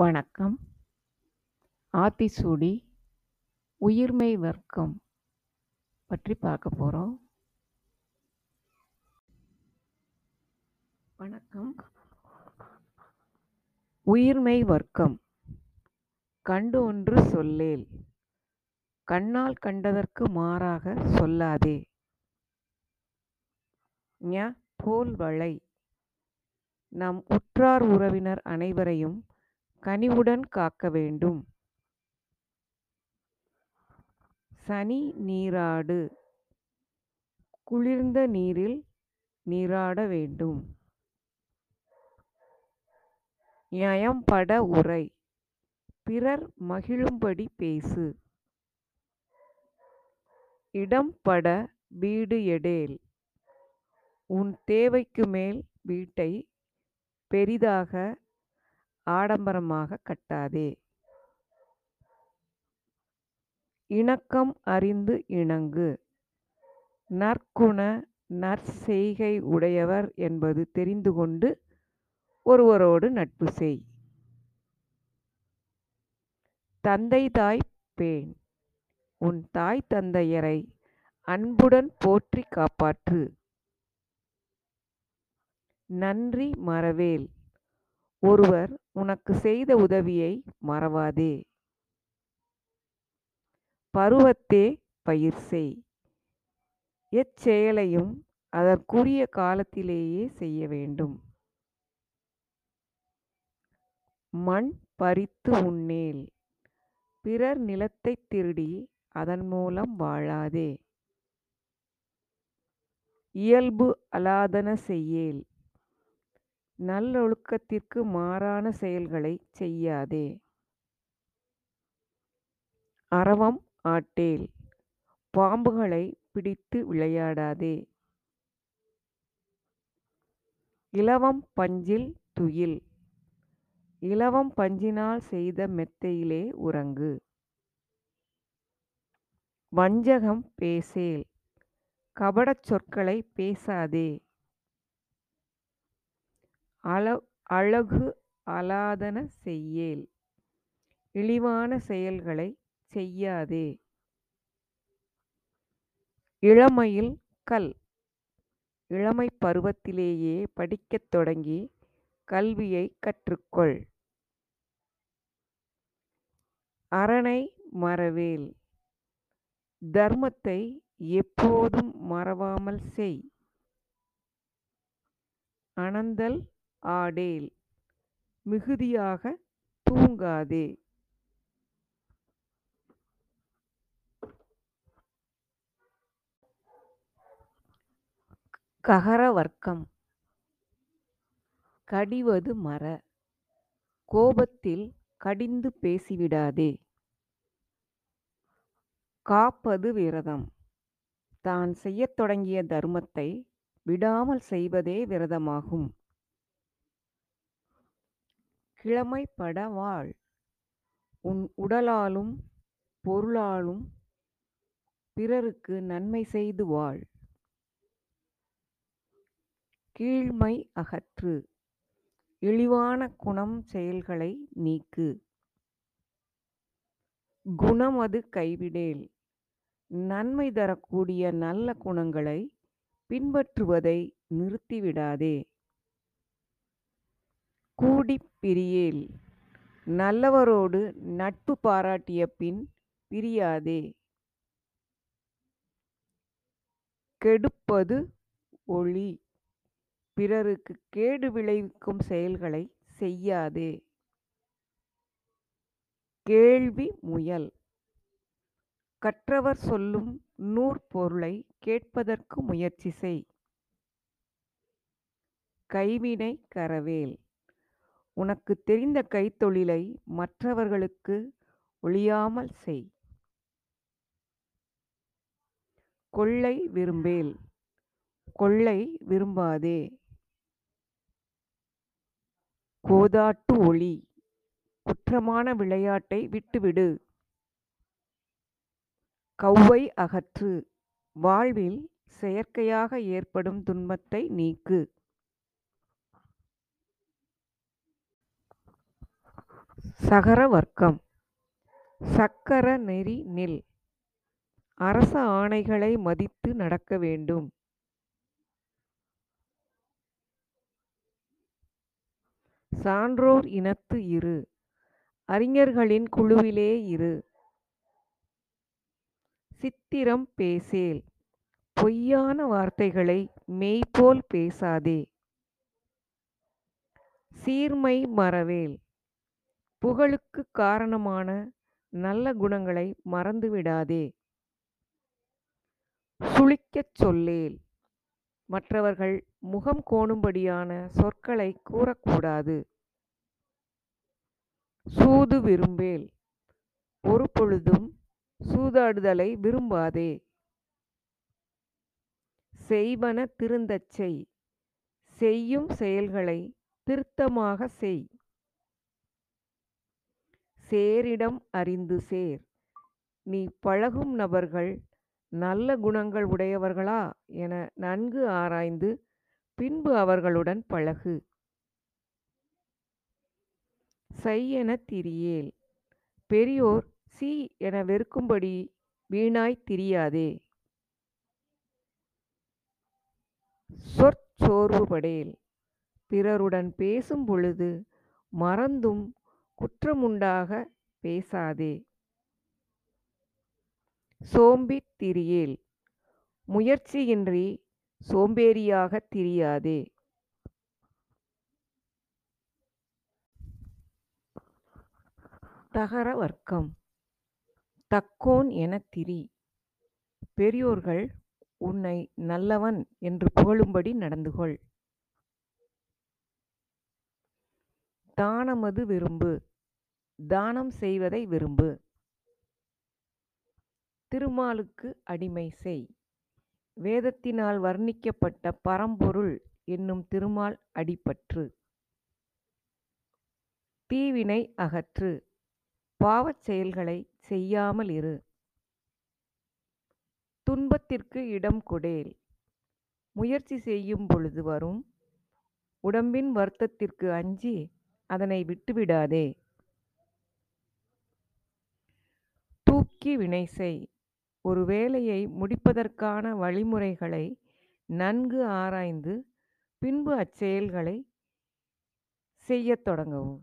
வணக்கம். ஆத்திசூடி உயிர்மெய் வர்க்கம் பற்றி பார்க்க போகிறோம் வணக்கம். உயிர்மெய் வர்க்கம். கண்டு ஒன்று சொல்லேல். கண்ணால் கண்டதற்கு மாறாக சொல்லாதே. ஞ போல் வளை. நம் உற்றார் உறவினர் அனைவரையும் கனிவுடன் காக்க வேண்டும். சனி நீராடு. குளிர்ந்த நீரில் நீராட வேண்டும். யயம்பட உரை. பிறர் மகிழும்படி பேசு. இடம்பட வீடு எடேல். உன் தேவைக்கு மேல் வீட்டை பெரிதாக ஆடம்பரமாக கட்டாதே. இணக்கம் அறிந்து இணங்கு. நற்குண நற்செய்கை உடையவர் என்பது தெரிந்து கொண்டு ஒருவரோடு நட்பு செய். தந்தை தாய் பேண். உன் தாய் தந்தையரை அன்புடன் போற்றி காப்பாற்று. நன்றி மறவேல் ஒருவர் உனக்கு செய்த உதவியை மறவாதே. பருவத்தே பயிர் செய். எச்செயலையும் அதற்குரிய காலத்திலேயே செய்ய வேண்டும். மண் பறித்து உண்ணேல். பிறர் நிலத்தை திருடி அதன் மூலம் வாழாதே. இயல்பு அலாதன செய்யேல். நல்லொழுக்கத்திற்கு மாறான செயல்களை செய்யாதே. அரவம் ஆட்டேல். பாம்புகளை பிடித்து விளையாடாதே. இலவம் பஞ்சில் துயில். இலவம் பஞ்சினால் செய்த மெத்தையிலே உறங்கு. வஞ்சகம் பேசேல். கபடச் சொற்களை பேசாதே. அள அழகு அலாதன செய்யேல். இழிவான செயல்களை செய்யாதே. இளமையில் கல். இளமை பருவத்திலேயே படிக்கத் தொடங்கி கல்வியை கற்றுக்கொள். அரணை மறவேல். தர்மத்தை எப்போதும் மறவாமல் செய். அனந்தல் ஆடேல் மிகுதியாக தூங்காதே. ககர வர்க்கம். கடிவது மற. கோபத்தில் கடிந்து பேசிவிடாதே. காப்பது விரதம். தான் செய்யத் தொடங்கிய தர்மத்தை விடாமல் செய்வதே விரதமாகும். கிழமைப்பட வாழ். உன் உடலாலும் பொருளாலும் பிறருக்கு நன்மை செய்து வாழ். கீழ்மை அகற்று. இழிவான குணம் செயல்களை நீக்கு. குணமது கைவிடேல். நன்மை தரக்கூடிய நல்ல குணங்களை பின்பற்றுவதை நிறுத்திவிடாதே. கூடிப் பிரியேல். நல்லவரோடு நட்பு பாராட்டிய பின் பிரியாதே. கெடுப்பது ஒளி. பிறருக்கு கேடு விளைவிக்கும் செயல்களை செய்யாதே. கேள்வி முயல். கற்றவர் சொல்லும் நூற்பொருளை கேட்பதற்கு முயற்சி செய். கைவினை கரவேல். உனக்கு தெரிந்த கைத்தொழிலை மற்றவர்களுக்கு ஒழியாமல் செய். கொள்ளை விரும்பேல். கொள்ளை விரும்பாதே. கோதாட்டு ஒளி. குற்றமான விளையாட்டை விட்டுவிடு. கௌவை அகற்று. வாழ்வில் செயற்கையாக ஏற்படும் துன்பத்தை நீக்கு. சகர வர்க்கம் சக்கர நெறி நில். அரச ஆணைகளை மதித்து நடக்க வேண்டும். சான்றோர் இனத்து இரு. அறிஞர்களின் குழுவிலே இரு. சித்திரம் பேசேல். பொய்யான வார்த்தைகளை மெய்போல் பேசாதே. சீர்மை மறவேல். புகழுக்குக் காரணமான நல்ல குணங்களை மறந்துவிடாதே சுழிக்கச் சொல்லேல். மற்றவர்கள் முகம் கோணும்படியான சொற்களைக் கூறக்கூடாது. சூது விரும்பேல். ஒருபொழுதும் சூதாடுதலை விரும்பாதே. செய்வன திருந்தச் செய். செய்யும் செயல்களை திருத்தமாக செய். சேரிடம் அறிந்து சேர். நீ பழகும் நபர்கள் நல்ல குணங்கள் உடையவர்களா? என நன்கு ஆராய்ந்து பின்பு அவர்களுடன் பழகு. சை என திரியேல். பெரியோர் சீ என வெறுக்கும்படி வீணாய்த் திரியாதே. சொற்சோர்வுபடேல் பிறருடன் பேசும் பொழுது மறந்தும் குற்றமுண்டாக பேசாதே. சோம்பித் திரியேல். முயற்சியின்றி சோம்பேறியாகத் திரியாதே. தகர வர்க்கம். தக்கோன் எனத் திரி. பெரியோர்கள் உன்னை நல்லவன் என்று புகழும்படி நடந்துகொள். தானமது விரும்பு. தானம் செய்வதை விரும்பு. திருமாலுக்கு அடிமை செய். வேதத்தினால் வர்ணிக்கப்பட்ட பரம்பொருள் என்னும் திருமால் அடிபற்று. தீவினை அகற்று. பாவச் செயல்களை செய்யாமல் இரு. துன்பத்திற்கு இடம் கொடேல். முயற்சி செய்யும் பொழுது வரும். உடம்பின் வருத்தத்திற்கு அஞ்சி அதனை விட்டுவிடாதே. தூக்கி வினை செய். ஒரு வேலையை முடிப்பதற்கான வழிமுறைகளை நன்கு ஆராய்ந்து பின்பு அச்செயல்களை செய்யத் தொடங்கவும்.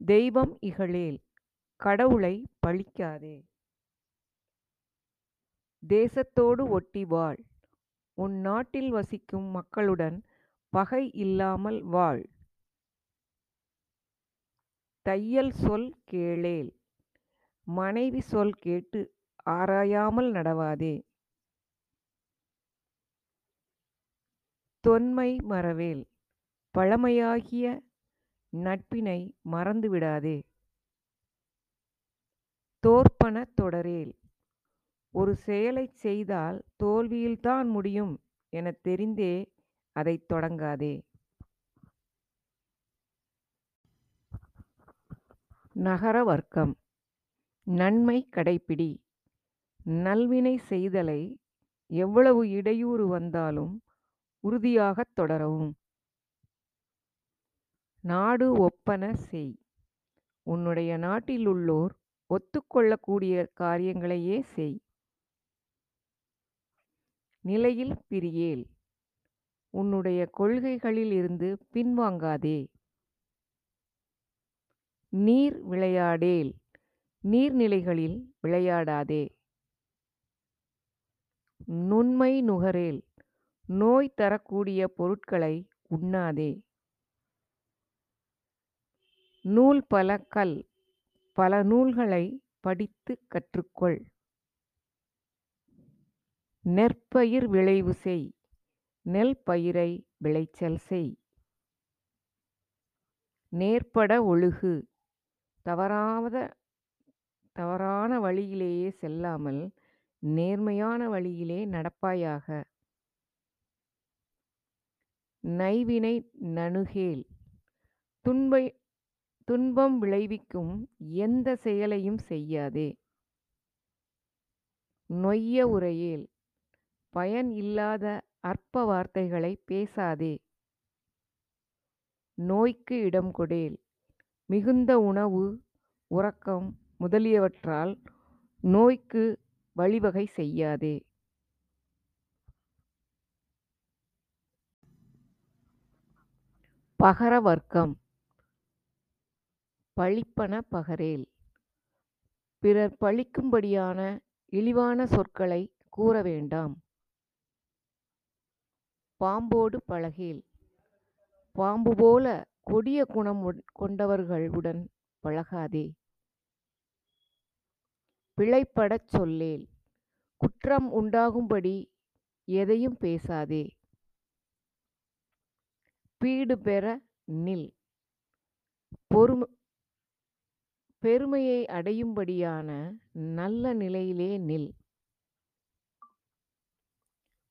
தெய்வம் இகழேல் கடவுளை பழிக்காதே. தேசத்தோடு ஒட்டி வாழ் உன் நாட்டில் வசிக்கும் மக்களுடன் பகை இல்லாமல் வாழ். தையல் சொல் கேளேல். மனைவி சொல் கேட்டு ஆராயாமல் நடவாதே. தொன்மை மறவேல். பழமையாகிய நட்பினை மறந்துவிடாதே தோற்பன தொடரேல். ஒரு செயலை செய்தால் தோல்வியில்தான் முடியும் என தெரிந்தே அதை தொடங்காதே. நகர வர்க்கம். நன்மை கடைப்பிடி. நல்வினை செய்தலை எவ்வளவு இடையூறு வந்தாலும் உறுதியாகத் தொடரவும். நாடு ஒப்பன செய். உன்னுடைய நாட்டிலுள்ளோர் ஒத்துக்கொள்ளக்கூடிய காரியங்களையே செய். நிலையில் பிரியேல். உன்னுடைய கொள்கைகளில் இருந்து பின்வாங்காதே. நீர் விளையாடேல் நீர்நிலைகளில் விளையாடாதே. நுண்மை நுகரேல் நோய் தரக்கூடிய பொருட்களை உண்ணாதே. நூல் பல கல் பல நூல்களை படித்துக் கற்றுக்கொள். நெற்பயிர் விளைவு செய் நெல் பயிரை விளைச்சல் செய். நேர்பட ஒழுகு. தவறாத தவறான வழியிலேயே செல்லாமல் நேர்மையான வழியிலே நடப்பாயாக. நைவினை நணுகேல். துன்பை துன்பம் விளைவிக்கும் எந்த செயலையும் செய்யாதே. நொய்ய உரையேல். பயன் இல்லாத அற்ப வார்த்தைகளைப் பேசாதே. நோய்க்கு இடம் கொடேல். மிகுந்த உணவு, உறக்கம் முதலியவற்றால் நோய்க்கு வழிவகை செய்யாதே. பகர வர்க்கம் பழிப்பன பகரேல். பிறர் பழிக்கும்படியான இழிவான சொற்களை கூற வேண்டாம். பாம்போடு பழகேல். போல கொடிய குணம் கொண்டவர்களுடன் பழகாதே. பிழைப்படச் சொல்லேல். குற்றம் உண்டாகும்படி எதையும் பேசாதே. பீடுபெற நில். பொறும பெருமையை அடையும்படியான நல்ல நிலையிலே நில்.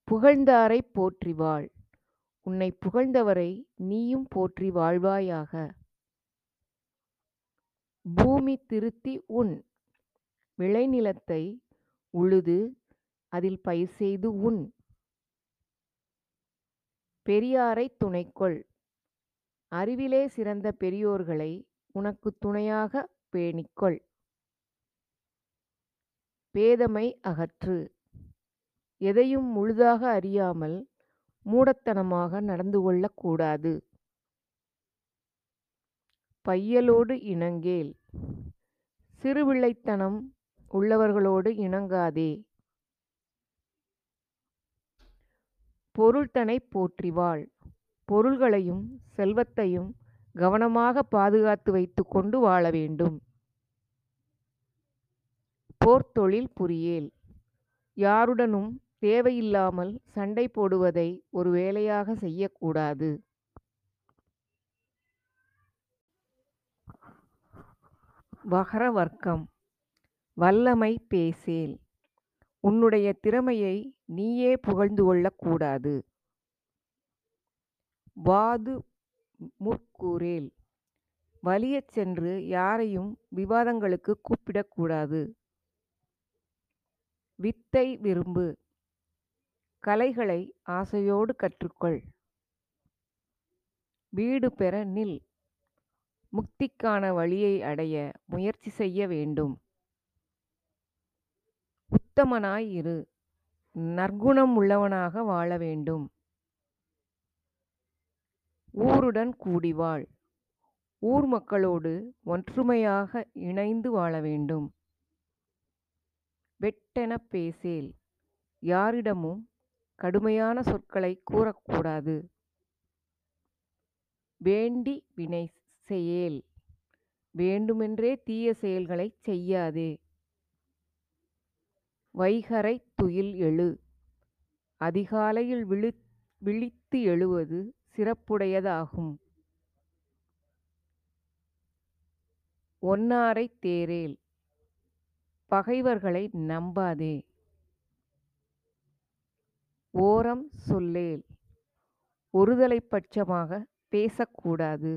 புகழ்ந்தாரைப் போற்றி உன்னை புகழ்ந்தவரை நீயும் போற்றி வாழ்வாயாக. பூமி திருத்தி உன் விளைநிலத்தை உழுது அதில் பயிர் செய்து உண். பெரியாரைத் துணைக்கொள். அறிவிலே சிறந்த பெரியோர்களை உனக்கு துணையாகப் பேணிக்கொள். பேதமை அகற்று. எதையும் முழுதாக அறியாமல் மூடத்தனமாக நடந்து கொள்ளக்கூடாது பையலோடு இணங்கேல். சிறுவிள்ளைத்தனம் உள்ளவர்களோடு இணங்காதே. பொருள்தனைப் போற்றிவாள் பொருள்களையும் செல்வத்தையும் கவனமாக பாதுகாத்து வைத்து கொண்டு வாழ வேண்டும். போர்த்தொழில் புரியேல். யாருடனும் தேவையில்லாமல் சண்டை போடுவதை ஒரு வேலையாக செய்யக்கூடாது வகரவர்க்கம் வல்லமை பேசேல். உன்னுடைய திறமையை நீயே புகழ்ந்து கொள்ளக்கூடாது வாது முற்கூறேல். வலியச் சென்று யாரையும் விவாதங்களுக்கு கூப்பிடக்கூடாது வித்தை விரும்பு. கலைகளை ஆசையோடு கற்றுக்கொள். வீடுபெற நில். முக்திக்கான வழியை அடைய முயற்சி செய்ய வேண்டும். உத்தமனாய் இரு. நற்குணம் உள்ளவனாக வாழ வேண்டும். ஊருடன் கூடி வாழ். ஊர் மக்களோடு ஒற்றுமையாக இணைந்து வாழ வேண்டும். வெட்டெனப் பேசேல். யாரிடமும் கடுமையான சொற்களைக் கூறக்கூடாது வேண்டி வினை செயல் வேண்டுமென்றே தீய செயல்களைச் செய்யாதே. வைகரை துயில் எழு. அதிகாலையில் விழித்து எழுவது சிறப்புடையதாகும். ஒன்னாரைத் தேரேல் பகைவர்களை நம்பாதே. ஓரம் சொல்லேல். ஒருதலை பட்சமாக பேசக்கூடாது